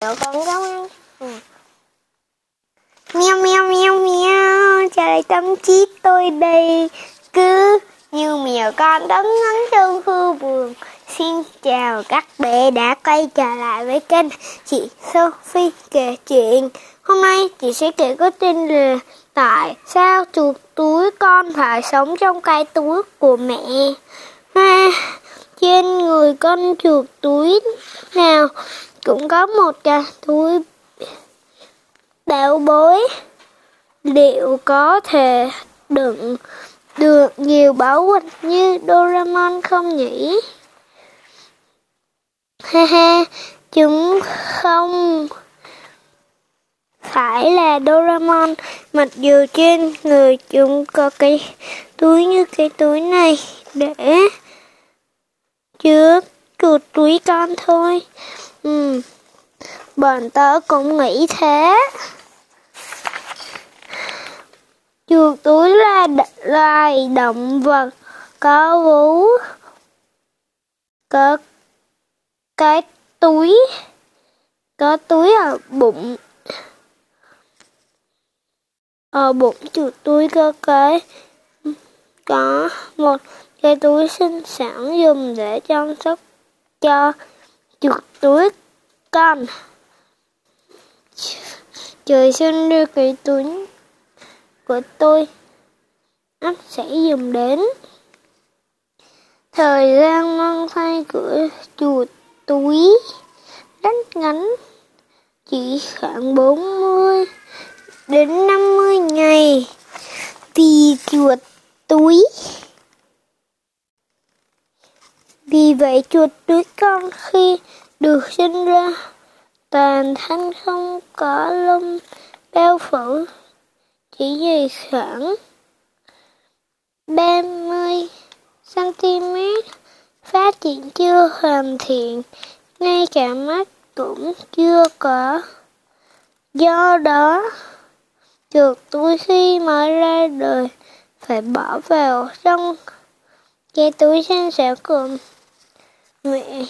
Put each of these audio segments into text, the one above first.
Mèo con gấu ăn. Ừ. Mèo mèo mèo mèo, chào lại tâm trí tôi đây. Cứ như mèo con đấm ngắn trong khu vườn. Xin chào các bé đã quay trở lại với kênh chị Sophie kể chuyện. Hôm nay chị sẽ kể có tin là Tại sao chuột túi con phải sống trong cái túi của mẹ? Ha, trên người con chuột túi nào cũng có một cái túi bảo bối liệu có thể đựng được nhiều bảo vật như Doraemon không nhỉ? Ha ha, chúng không phải là Doraemon, mặc dù trên người chúng có cái túi như cái túi này để chứa chuột túi con thôi. Ừ, bọn tớ cũng nghĩ thế. Chuột túi là loài động vật có vú, có cái túi, có túi ở bụng. Ở bụng chuột túi có cái có một cái túi sinh sản dùng để chăm sóc cho chuột túi con. Trời sinh đưa cái túi của tôi ắt sẽ dùng đến. Thời gian mang thai của chuột túi rất ngắn, chỉ khoảng 40 đến 50 ngày vì chuột túi. Vì vậy chuột túi con khi được sinh ra toàn thân không có lông bao phủ, chỉ dày khoảng 30 cm phát triển chưa hoàn thiện, ngay cả mắt cũng chưa có. Do đó chuột túi khi mới ra đời phải bỏ vào trong cái túi sinh sản của mẹ,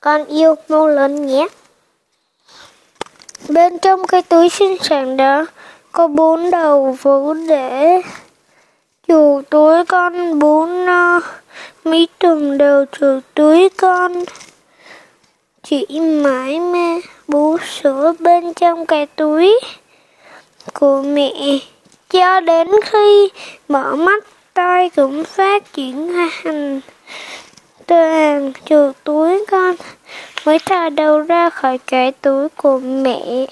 con yêu mau lớn nhé. Bên trong cái túi sinh sản đó có bốn đầu vú để chuột túi con, bốn ờ, no mấy tuần đầu chuột túi con. Chỉ mãi mê bú sữa bên trong cái túi của mẹ. Cho đến khi mở mắt tay cũng phát triển hành thành hàng chuột túi con, mới thò đầu ra khỏi cái túi của mẹ.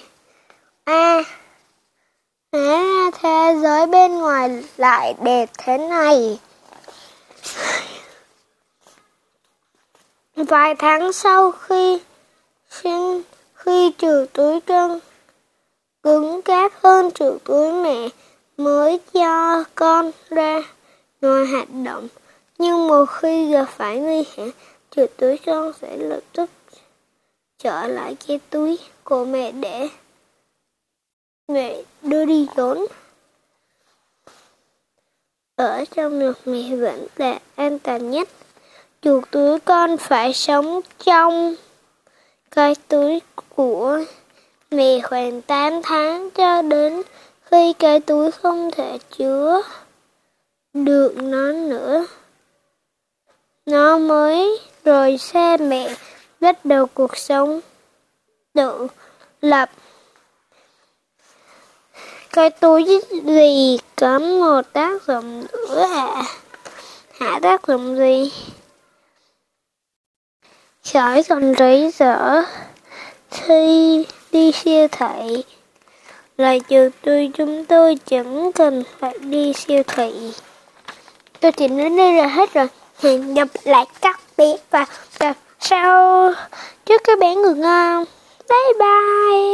À hóa ra thế giới bên ngoài lại đẹp thế này. Vài tháng sau khi sinh, khi chuột túi chân cứng cáp hơn chuột túi mẹ, mới cho con ra ngoài hoạt động nhưng một khi gặp phải nguy hiểm chuột túi con sẽ lập tức trở lại cái túi của mẹ để mẹ đưa đi trốn ở trong ngực mẹ vẫn là an toàn nhất chuột túi con phải sống trong cái túi của mẹ khoảng 8 tháng cho đến khi cái túi không thể chứa được nó nữa. Nó mới rồi xa mẹ, bắt đầu cuộc sống tự lập. Cái túi gì có một tác dụng nữa à? Hả tác dụng gì? Sỏi còn rấy rỡ khi đi siêu thị. Là trừ tôi, chúng tôi chẳng cần phải đi siêu thị. Tôi chỉ đến đây là hết rồi. Hẹn gặp lại các bé và, gặp sau chúc các bé ngủ ngon. Bye bye.